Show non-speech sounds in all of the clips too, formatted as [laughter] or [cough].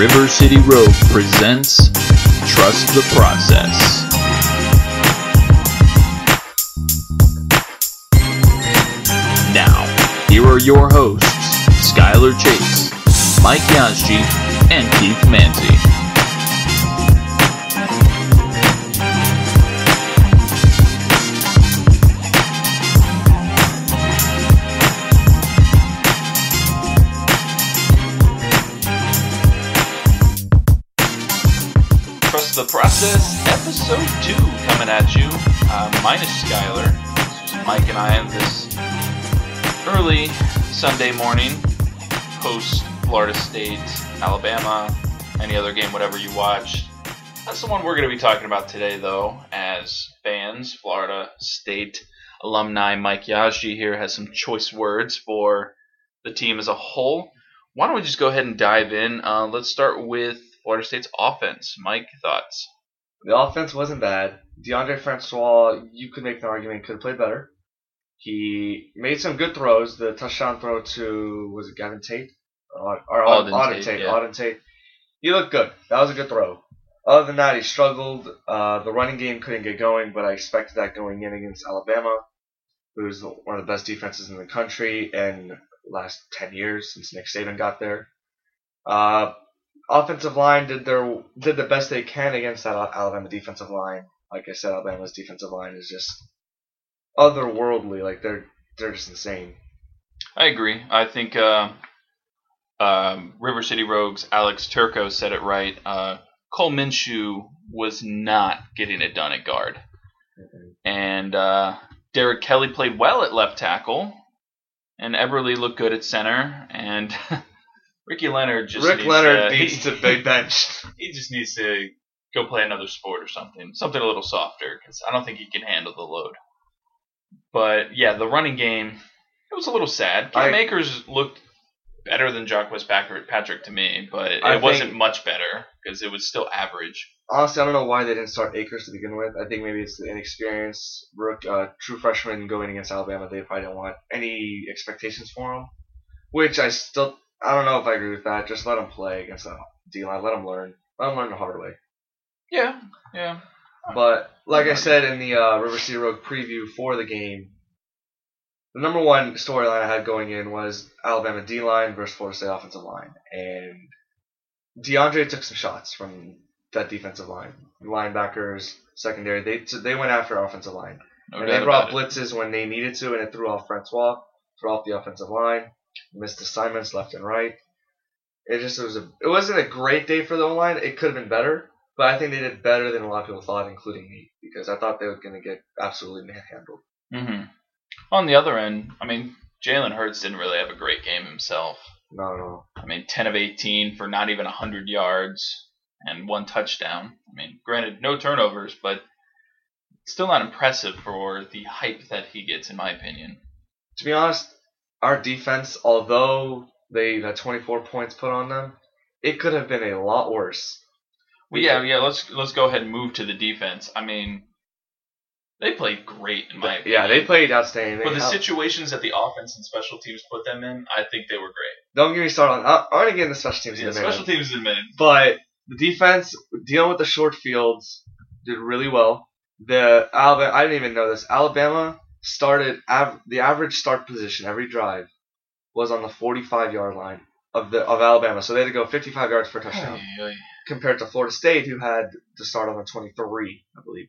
River City Rogue presents Trust the Process. Now, here are your hosts, Skyler Chase, Mike Yazji, and Keith Manzi. Minus Skyler. Mike and I on this early Sunday morning, post Florida State, Alabama, any other game, whatever you watch. That's the one we're going to be talking about today, though, as fans. Florida State alumni Mike Yazji here has some choice words for the team as a whole. Why don't we just go ahead and dive in? Uh, let's start with Florida State's offense. Mike, thoughts? The offense wasn't bad. DeAndre Francois, you could make the argument, could have played better. He made some good throws. The touchdown throw to was it Gavin Tate or, or Auden Auden, Tate, Tate? yeah. Auden Tate. He looked good. That was a good throw. Other than that, he struggled. Uh, the running game couldn't get going, but I expected that going in against Alabama, who's one of the best defenses in the country and last ten years since Nick Saban got there. Uh, offensive line did their did the best they can against that Alabama defensive line. Like I said, Alabama's defensive line is just otherworldly. Like they're they're just insane. I agree. I think uh, um, River City Rogues Alex Turco said it right. Uh, Cole Minshew was not getting it done at guard, and uh, Derek Kelly played well at left tackle, and Eberle looked good at center, and [laughs] Ricky Leonard just Rick needs Leonard to, needs he, to big [laughs] bench. he just needs to go play another sport or something, something a little softer, because I don't think he can handle the load. But yeah, the running game, it was a little sad. Cam I- Akers looked better than Jacques Patrick to me, but it I wasn't think- much better because it was still average. Honestly, I don't know why they didn't start Akers to begin with. I think maybe it's the inexperience. Rook, uh, true freshman going against Alabama, they probably didn't want any expectations for him. Which I still, I don't know if I agree with that. Just let him play against the D line. Let him learn. Let him learn the hard way. Yeah, yeah. But like I said in the uh, River City Rogue preview for the game, the number one storyline I had going in was Alabama D line versus Florida State offensive line, and DeAndre took some shots from that defensive line. Linebackers, secondary, they they went after offensive line, No and they brought blitzes when they needed to, and it threw off Francois, threw off the offensive line, missed assignments left and right. It just was a it wasn't a great day for the O line. It could have been better. But I think they did better than a lot of people thought, including me, because I thought they were going to get absolutely manhandled. hmm On the other end, I mean, Jalen Hurts didn't really have a great game himself. No, no. I mean, 10 of 18 for not even 100 yards and one touchdown. I mean, granted, no turnovers, but still not impressive for the hype that he gets, in my opinion. To be honest, our defense, although they had 24 points put on them, it could have been a lot worse. Well, yeah, yeah. Let's let's go ahead and move to the defense. I mean, they played great, in my opinion. Yeah, they played outstanding. They For the situations that the offense and special teams put them in, I think they were great. Don't get me started on. I- I'm going to get into special teams in Yeah, a minute. special teams admitted. But the defense dealing with the short fields did really well. The Alabama, I didn't even know this. Alabama started av- the average start position every drive was on the 45 yard line of the of Alabama, so they had to go 55 yards per touchdown. Ay, ay. Compared to Florida State, who had to start on the 23, I believe,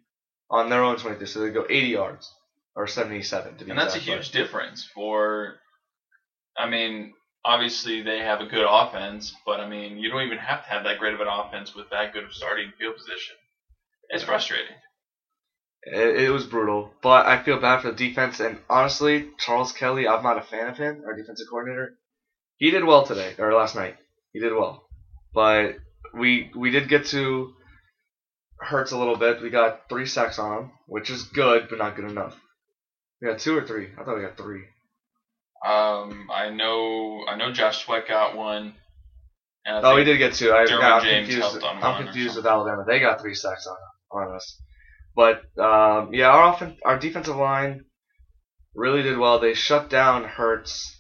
on their own 23, so they go 80 yards or 77 to be And that's a exact, but- huge difference for. I mean, obviously they have a good offense, but I mean, you don't even have to have that great of an offense with that good of starting field position. It's frustrating. It, it was brutal, but I feel bad for the defense. And honestly, Charles Kelly, I'm not a fan of him, our defensive coordinator. He did well today or last night. He did well, but we we did get to Hurts a little bit. We got three sacks on him, which is good, but not good enough. We got two or three. I thought we got three. Um, I know, I know, Josh Sweat got one. Oh, we did get two. I, James confused. helped on one I'm confused with. Alabama. They got three sacks on on us, but um, yeah, our offen- our defensive line really did well. They shut down Hurts.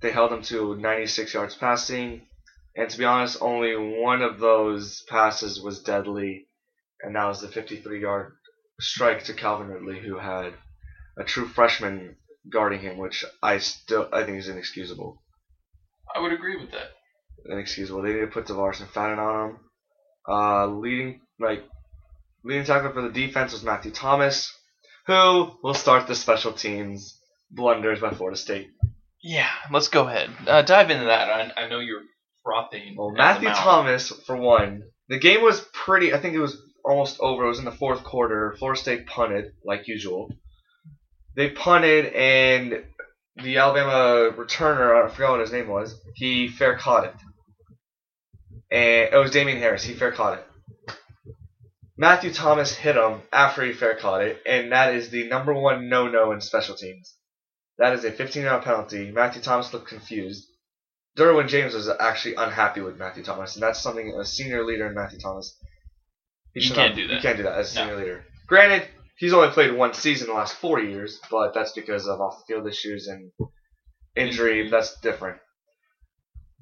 They held him to 96 yards passing. And to be honest, only one of those passes was deadly, and that was the 53-yard strike to Calvin Ridley, who had a true freshman guarding him, which I still I think is inexcusable. I would agree with that. Inexcusable. They need to put Tarvarus McFadden on him. Uh, leading like leading tackler for the defense was Matthew Thomas, who will start the special teams blunders by Florida State. Yeah, let's go ahead. Uh, dive into that. I, I know you're frothing. Well, Matthew. Thomas, for one, the game was pretty. I think it was almost over. It was in the fourth quarter. Florida State punted like usual. They punted, and the Alabama returner, I forgot what his name was. He fair caught it, and it was Damien Harris. He fair caught it. Matthew Thomas hit him after he fair caught it, and that is the number one no-no in special teams. That is a 15-yard penalty. Matthew Thomas looked confused. Derwin James was actually unhappy with Matthew Thomas, and that's something a senior leader in Matthew Thomas. he You can't not- do that. You can't do that as a No. senior leader. Granted, he's only played one season in the last four years, but that's because of off-the-field issues and injury. Mm-hmm. That's different.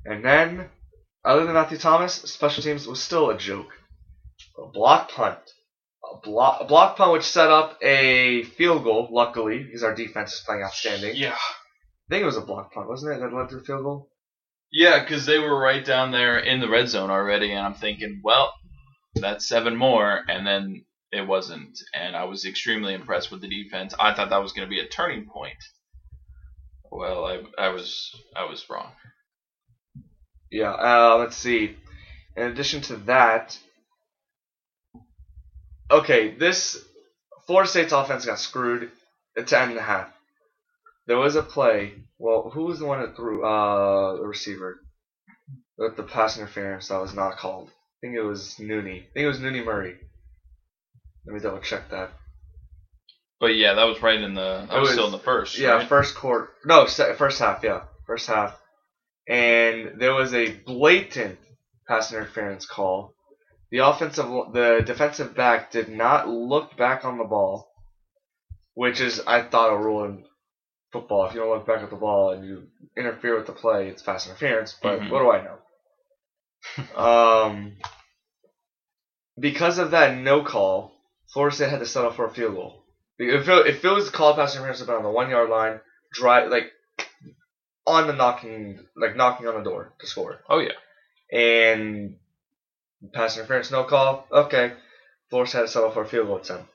And then, other than Matthew Thomas, special teams was still a joke. A block punt. A block, a block punt which set up a field goal, luckily, because our defense is playing outstanding. Yeah. I think it was a block punt, wasn't it, that led to the field goal? Yeah, because they were right down there in the red zone already, and I'm thinking, well, that's seven more, and then it wasn't. And I was extremely impressed with the defense. I thought that was going to be a turning point. Well, I, I was I was wrong. Yeah, uh, let's see. In addition to that, okay, this Florida State's offense got screwed at ten and a half. There was a play. Well, who was the one that threw uh, the receiver with the pass interference that was not called? I think it was Nooney. I think it was Nooney Murray. Let me double check that. But yeah, that was right in the. I was, was- still in the first. Yeah, right? first quarter. No, first half. Yeah, first half. And there was a blatant pass interference call. The offensive, the defensive back did not look back on the ball, which is I thought a rule in football. If you don't look back at the ball and you interfere with the play, it's pass interference. But Mhm. what do I know? [laughs] um, because of that no call, Florida State had to settle for a field goal. If it, if it was called pass interference, would on the one yard line, drive like on the knocking, like knocking on the door to score. Oh yeah. And pass interference, no call. Okay, Flores had to settle for a field goal attempt.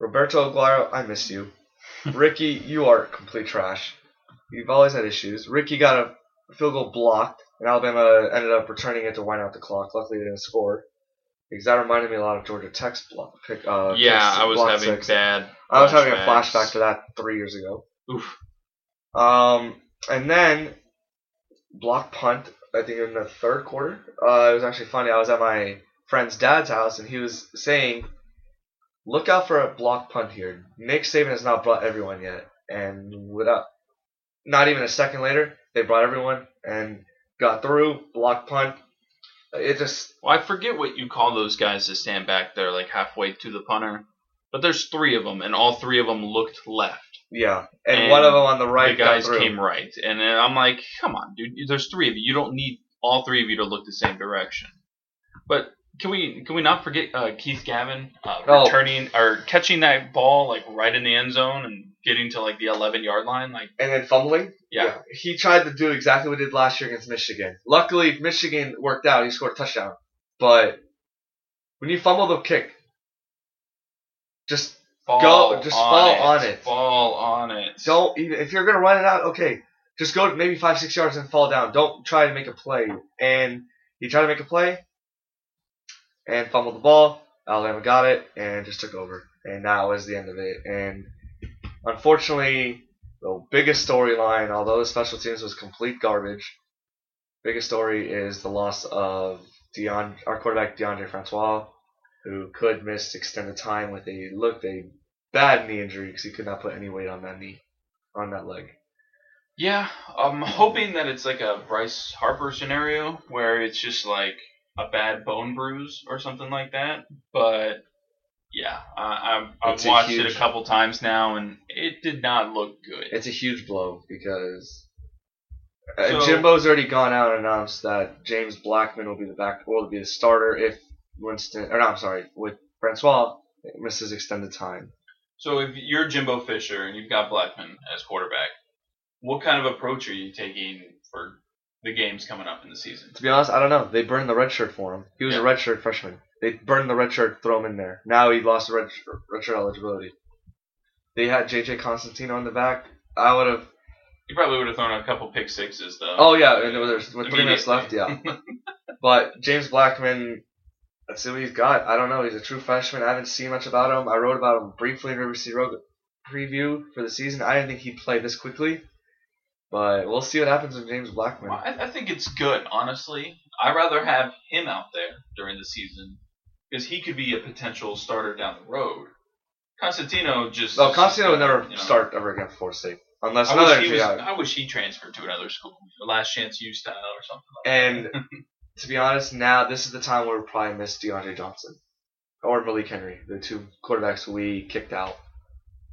Roberto Aguayo, I miss you. [laughs] Ricky, you are complete trash. You've always had issues. Ricky got a field goal blocked, and Alabama ended up returning it to wind out the clock. Luckily, they didn't score. Because that reminded me a lot of Georgia Tech's block. Pick, uh, yeah, I was having six. bad. I was having a flashback to that three years ago. Oof. Um, and then block punt. I think in the third quarter. Uh, it was actually funny. I was at my friend's dad's house, and he was saying, "Look out for a block punt here. Nick Saban has not brought everyone yet." And without, not even a second later, they brought everyone and got through block punt. It just Well, I forget what you call those guys that stand back there like halfway to the punter, but there's three of them, and all three of them looked left. Yeah. And, And one of them on the right the guys came right, and then I'm like, come on, dude. There's three of you. You don't need all three of you to look the same direction. But can we can we not forget uh, Keith Gavin uh, Oh. returning or catching that ball like right in the end zone and getting to like the 11 yard line? Like, and then fumbling. yeah, He tried to do exactly what he did last year against Michigan. Luckily, Michigan worked out. He scored a touchdown. But when you fumble the kick, just fall Go- just on fall it. on it. Fall on it. don't even if you're gonna run it out, okay, just go maybe five six yards and fall down. Don't try to make a play. And he tried to make a play and fumbled the ball. Alabama got it and just took over, and that was the end of it. And unfortunately, the biggest storyline, although the special teams was complete garbage, biggest story is the loss of Deon, our quarterback DeAndre Francois, who could miss extended time with a look a bad knee injury because he could not put any weight on that knee, on that leg. Yeah, I'm hoping that it's like a Bryce Harper scenario where it's just like a bad bone bruise or something like that. But yeah, I, I've, I've watched it a couple times now, and it did not look good. It's a huge blow because Uh, So- Jimbo's already gone out and announced that James Blackman will be the back will be the starter if Winston or no, I'm sorry, with Francois misses extended time. So if you're Jimbo Fisher and you've got Blackman as quarterback, what kind of approach are you taking for the games coming up in the season? To be honest, I don't know. They burned the red shirt for him. He was a Yeah. red shirt freshman. They burned the red shirt, throw him in there. Now he lost the red, shirt- red shirt eligibility. They had JJ Cosentino on the back. I would have. You probably would have thrown a couple pick sixes though. Oh yeah, and there was with [laughs] three minutes left. Yeah, but James Blackman. Let's see what he's got. I don't know. He's a true freshman. I haven't seen much about him. I wrote about him briefly in River City Rogue preview for the season. I didn't think he'd play this quickly, but we'll see what happens with James Blackman. Well, I, I think it's good, honestly. I'd rather have him out there during the season because he could be a potential starter down the road. Cosentino just. No, Cosentino would never you know. start ever again for Florida State unless I another wish, was. I wish he transferred to another school, last chance U style or something like that. And. [laughs] to be honest, now this is the time where we probably miss DeAndre Johnson or Malik Henry, the two quarterbacks we kicked out.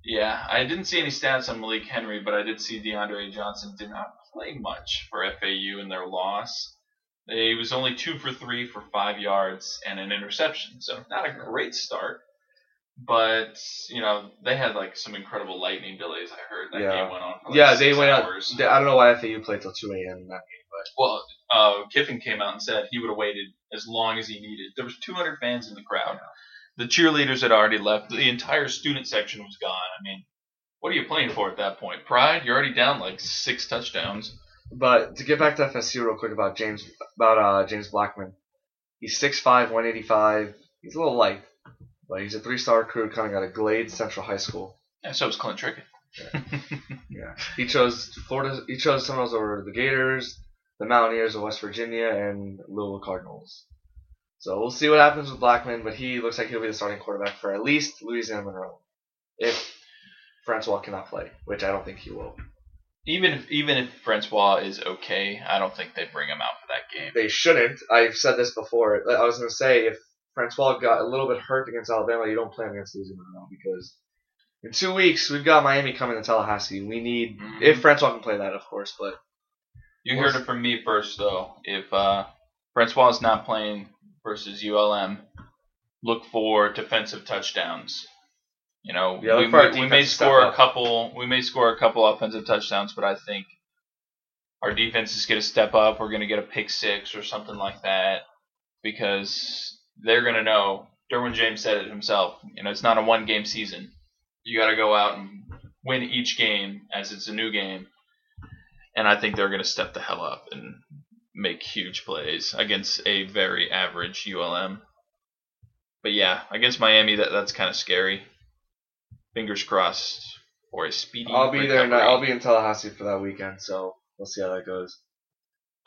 Yeah, I didn't see any stats on Malik Henry, but I did see DeAndre Johnson did not play much for FAU in their loss. He was only two for three for five yards and an interception, so not a great start. But you know they had like some incredible lightning delays. I heard that Yeah. game went on. Like yeah, they went hours. out. I don't know why FAU played till 2 a.m. in that game, but Well, uh, Kiffin came out and said he would have waited as long as he needed. There was 200 fans in the crowd. The cheerleaders had already left. The entire student section was gone. I mean, what are you playing for at that point? Pride? You're already down like six touchdowns. But to get back to FSU real quick about James about uh, James Blackman, he's 6'5", 185. He's a little light, but he's a three-star recruit. Kind of got a Glade Central High School. And so was Clint Trickett. [laughs] Yeah, he chose Florida. He chose Seminoles over the Gators, the Mountaineers of West Virginia, and Louisville Cardinals. So we'll see what happens with Blackman, but he looks like he'll be the starting quarterback for at least Louisiana Monroe, if Francois cannot play, which I don't think he will. Even if even if Francois is okay, I don't think they bring him out for that game. They shouldn't. I've said this before. I was going to say if Francois got a little bit hurt against Alabama, you don't play him against Louisiana Monroe because in two weeks we've got Miami coming to Tallahassee. We need Mhm. if Francois can play that, of course, but You heard it from me first, though. If uh, Francois is not playing versus ULM, look for defensive touchdowns. You know, Yeah, look we, for our we, we defense may to step score a up. couple. We may score a couple offensive touchdowns, but I think our defense is going to step up. We're going to get a pick six or something like that because they're going to know. Derwin James said it himself. You know, it's not a one-game season. You got to go out and win each game as it's a new game and I think they're going to step the hell up and make huge plays against a very average ULM. But yeah, against Miami, that that's kind of scary. Fingers crossed for a speedy. I'll be there. I'll be in Tallahassee for that weekend, so we'll see how that goes.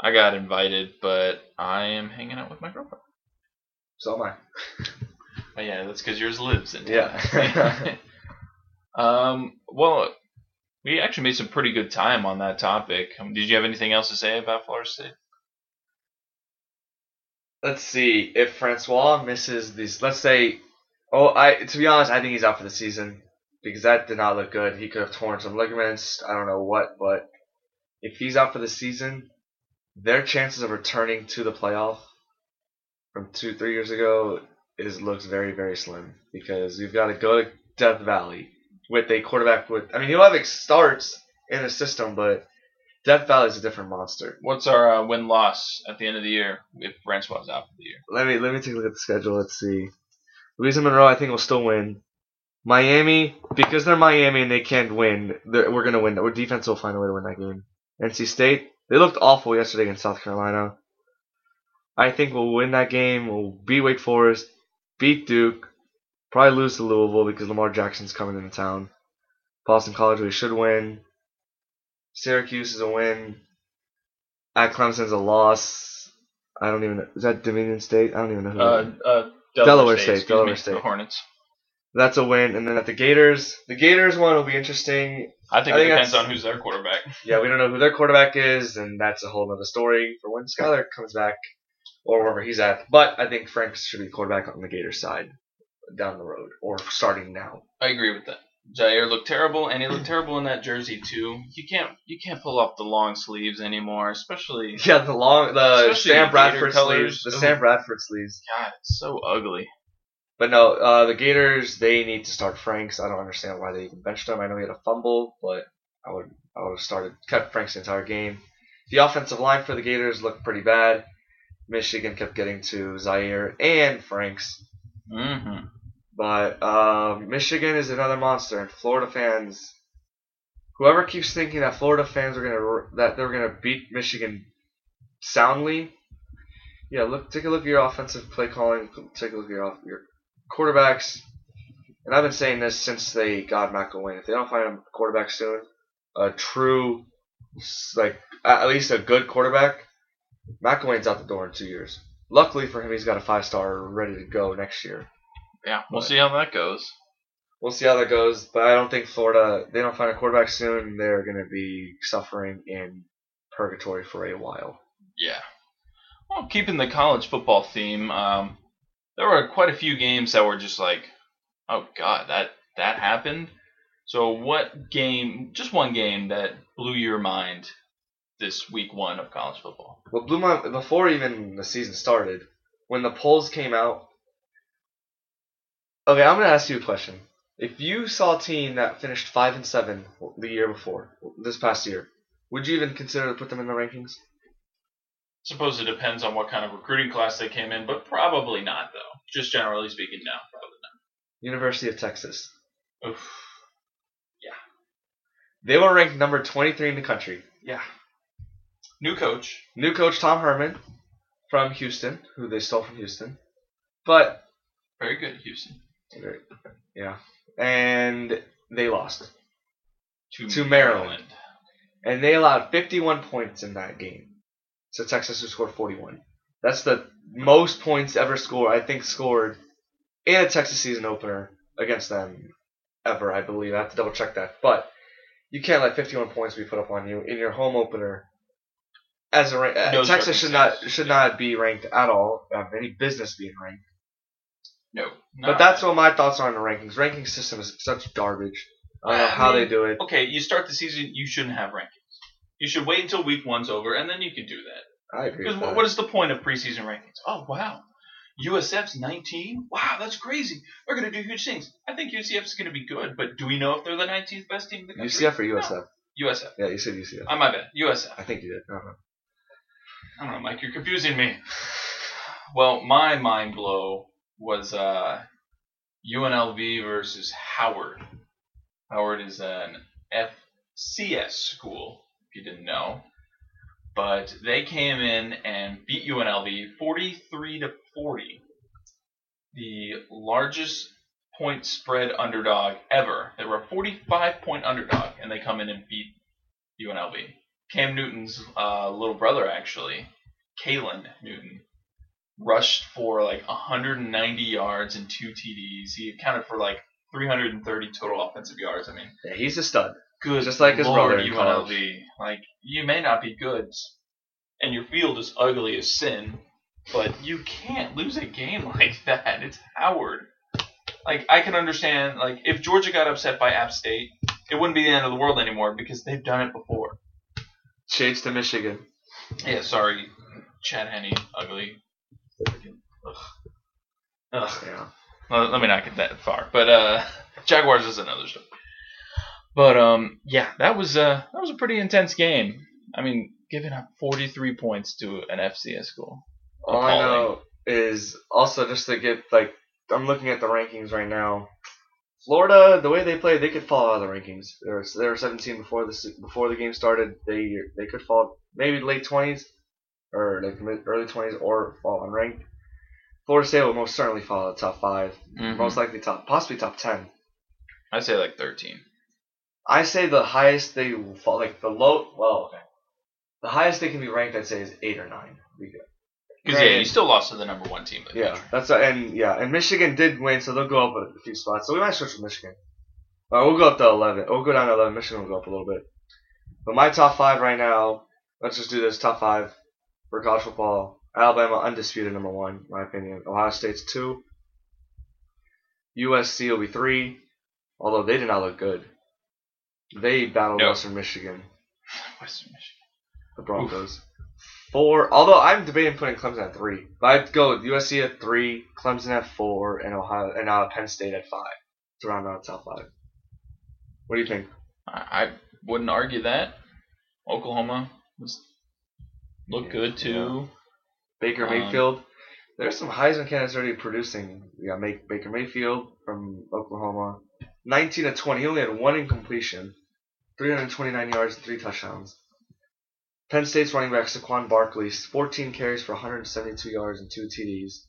I got invited, but I am hanging out with my girlfriend. So am I. [laughs] Yeah, that's because yours lives in. Yeah. [laughs] um. Well, we actually made some pretty good time on that topic. Um, did you have anything else to say about Florida State? Let's see if Francois misses these. Let's say, oh, I to be honest, I think he's out for the season because that did not look good. He could have torn some ligaments. I don't know what, but if he's out for the season, their chances of returning to the playoff from two, three years ago is looks very, very slim because you've got to go to Death Valley with a quarterback with. I mean, he'll have starts in a system, but Death Valley is a different monster. What's our uh, win loss at the end of the year if Francois is out for the year? let me let me take a look at the schedule. Let's see. Louisiana Monroe, I think will still win. Miami, because they're Miami and they can't win, we're gonna win. Our defense will find a way to win that game. NC State, they looked awful yesterday against South Carolina. I think we'll win that game. We'll beat Wake Forest, beat Duke, probably lose to Louisville because Lamar Jackson's coming into town. Boston College, we should win. Syracuse is a win. At Clemson's a loss. I don't even know. Is that Dominion State? I don't even know who. Uh, uh, Delaware State, excuse Delaware me, State. The Hornets. That's a win. And then at the Gators, the Gators one will be interesting. I think I it think depends on who's their quarterback. [laughs] Yeah, we don't know who their quarterback is, and that's a whole other story for when Skyler comes back or wherever he's at. But I think Frank should be quarterback on the Gators side down the road or starting now. I agree with that. Zaire looked terrible, and he looked [clears throat] terrible in that jersey too. You can't you can't pull off the long sleeves anymore, especially [laughs] Yeah, the long, the Sam Bradford sleeves, the Sam Bradford sleeves. God, it's so ugly. But no, uh, the Gators they need to start Franks. I don't understand why they even benched him. I know he had a fumble, but I would I would have started kept Franks the entire game. The offensive line for the Gators looked pretty bad. Michigan kept getting to Zaire and Franks, Mm-hmm. but um, Michigan is another monster, and Florida fans, whoever keeps thinking that Florida fans are gonna that they're gonna beat Michigan soundly, yeah, look take a look at your offensive play calling. Take a look at your your quarterbacks. And I've been saying this since they got McElwain. If they don't find a quarterback soon, a true, like at least a good quarterback, McElwain's out the door in two years. Luckily for him, he's got a five star ready to go next year. Yeah, we'll But- see how that goes. We'll see how that goes, but I don't think Florida. They don't find a quarterback soon. They're going to be suffering in purgatory for a while. Yeah. Well, keeping the college football theme, um, there were quite a few games that were just like, oh god, that that happened. So, what game? Just one game that blew your mind this week one of college football. What blew my before even the season started, when the polls came out. Okay, I'm gonna ask you a question. If you saw a team that finished five and seven the year before, this past year, would you even consider to put them in the rankings? Suppose it depends on what kind of recruiting class they came in, but probably not though. Just generally speaking, no, probably not. University of Texas. Oof. They were ranked number 23 in the country. Yeah. New coach. New coach Tom Herman from Houston, who they stole from Houston, but Very good, Houston. yeah, and they lost. To, To Maryland. and they allowed 51 points in that game. So Texas who scored 41. That's the most points ever scored, I think, scored in a Texas season opener against them ever, I believe. I have to double check that. But you can't let 51 points be put up on you in your home opener. As a ra- uh, No Texas should not should not be ranked at all. Have any business being ranked. No. But that's what my thoughts are on the rankings. Ranking system is such garbage. I don't know I how mean, they do it. okay, you start the season, you shouldn't have rankings. You should wait until week one's over, and then you can do that. I agree. Because what, what is the point of preseason rankings? Oh wow, USF's 19. Wow, that's crazy. They're gonna do huge things. I think UCF's gonna be good, but do we know if they're the 19th best team in the country? UCF or USF? USF. Yeah, you said UCF. Oh, my bad. USF. I think you did. I don't know. I don't know, Mike. You're confusing me. Well, my mind blow was uh, UNLV versus Howard. Howard is an FCS school, if you didn't know. But they came in and beat UNLV 43 to 40. The largest point spread underdog ever. They were a 45 point underdog, and they come in and beat UNLV. Cam Newton's uh, little brother, actually, Caylin Newton, rushed for like 190 yards and two TDs. He accounted for like 330 total offensive yards. I mean, Yeah, he's a stud. good Just like his Lord, brother in. UNLV. Like, you may not be good, and your field is ugly as sin, but you can't lose a game [laughs] like that. It's Howard. Like, I can understand, like, if Georgia got upset by App State, it wouldn't be the end of the world anymore because they've done it before. Shades to Michigan. Yeah, sorry, Chad Henne, ugly. Ugh. Ugh. Yeah. Well, let me not get that far. But uh, Jaguars is another story. But um, yeah, that was uh, that was a pretty intense game. I mean, giving up 43 points to an FCS school. All I know is also just to get like I'm looking at the rankings right now. Florida, the way they play, they could fall out of the rankings. They were, they were 17 before the before the game started. They they could fall maybe late 20s or like mid early 20s or fall unranked. Florida State will most certainly fall out of the top 5 Mhm. most likely top possibly top 10. I'd say like 13. I say the highest they will fall, like the low, well, okay. The highest they can be ranked, I'd say, is eight or nine. Because yeah, you still lost to the number one team. Yeah, country. that's and yeah, and Michigan did win, so they'll go up a few spots. So we might switch with Michigan. Uh, we'll go up to eleven. We'll go down to eleven. Michigan will go up a little bit. But my top five right now. Let's just do this top five for college football. Alabama undisputed number one, in my opinion. Ohio State's two. USC will be three. Although they did not look good. They battled Nope. Western Michigan, [laughs] Western Michigan. the Broncos. Four. Although I'm debating putting Clemson at three, but I'd go with USC at three, Clemson at four, and Ohio and uh, Penn State at five to round out top five. What do you think? I, wouldn't argue that. Oklahoma was looked Yeah, good too. Baker Um, Mayfield. There's some Heisman candidates already producing. We got Make, Baker Mayfield from Oklahoma. 19 to 20. He only had one incompletion. 329 yards and three touchdowns. Penn State's running back Saquon Barkley, 14 carries for 172 yards and two TDs.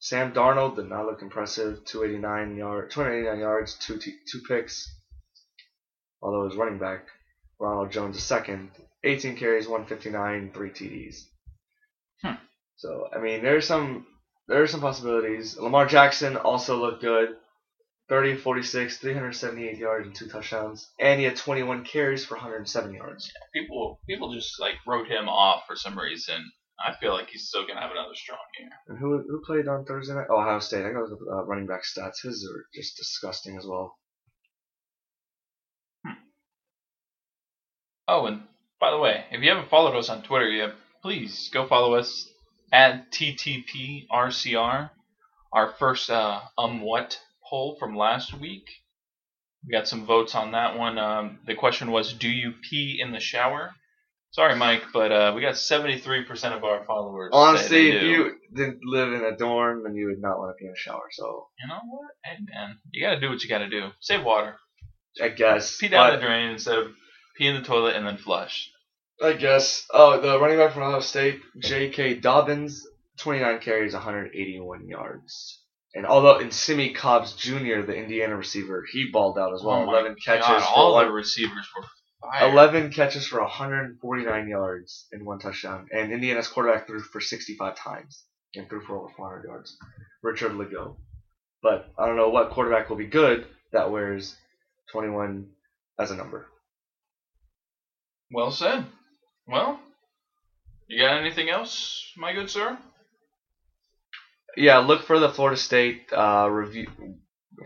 Sam Darnold did not look impressive. 289 yard, 289 yards, two t- two picks. Although his running back Ronald Jones a second, 18 carries, 159, three TDs. Hmm. So I mean, there's some there are some possibilities. Lamar Jackson also looked good. 30 46, 378 yards and two touchdowns. And he had 21 carries for 107 yards. People people just like wrote him off for some reason. I feel like he's still gonna have another strong year. And who who played on Thursday night? Oh, Ohio State. I got the uh, running back stats. His are just disgusting as well. Oh, and by the way, if you haven't followed us on Twitter yet, please go follow us at TTPRCR. Our first uh, um what poll from last week. We got some votes on that one. Um, the question was, do you pee in the shower? Sorry, Mike, but uh, we got 73% of our followers. Honestly, if you didn't live in a dorm, then you would not want to pee in a shower. So You know what? Hey, man, you gotta do what you gotta do. Save water. I guess. Pee down but- the drain instead of pee in the toilet and then flush. I guess. Oh, the running back from Ohio State, J.K. Dobbins, 29 carries, 181 yards. And although in Simmie Cobbs Jr., the Indiana receiver, he balled out as well. Oh my 11 catches God, for all one, the receivers were fire. 11 catches for 149 yards and one touchdown. And Indiana's quarterback threw for 65 times and threw for over 400 yards. Richard Lagow. But I don't know what quarterback will be good that wears 21 as a number. Well said. Well, you got anything else, my good sir? Yeah, look for the Florida State uh, review,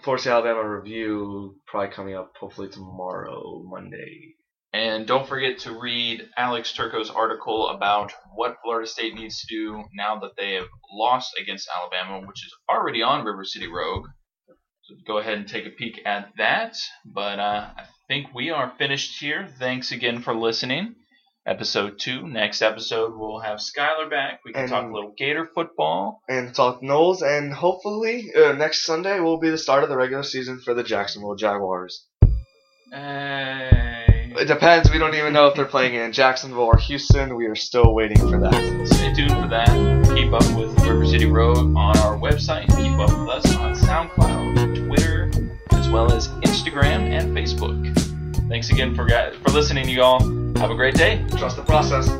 Florida State Alabama review probably coming up hopefully tomorrow, Monday. And don't forget to read Alex Turco's article about what Florida State needs to do now that they have lost against Alabama, which is already on River City Rogue. So go ahead and take a peek at that. But uh, I think we are finished here. Thanks again for listening. Episode two. Next episode, we'll have Skyler back. We can And- talk a little Gator football. And talk Noles, and hopefully uh, next Sunday will be the start of the regular season for the Jacksonville Jaguars. Hey. It depends. We don't even know if they're playing in Jacksonville or Houston. We are still waiting for that. Stay tuned for that. Keep up with River City Rogue on our website. Keep up with us on SoundCloud, Twitter, as well as Instagram and Facebook. Thanks again for for listening, you all. Have a great day. Trust the process.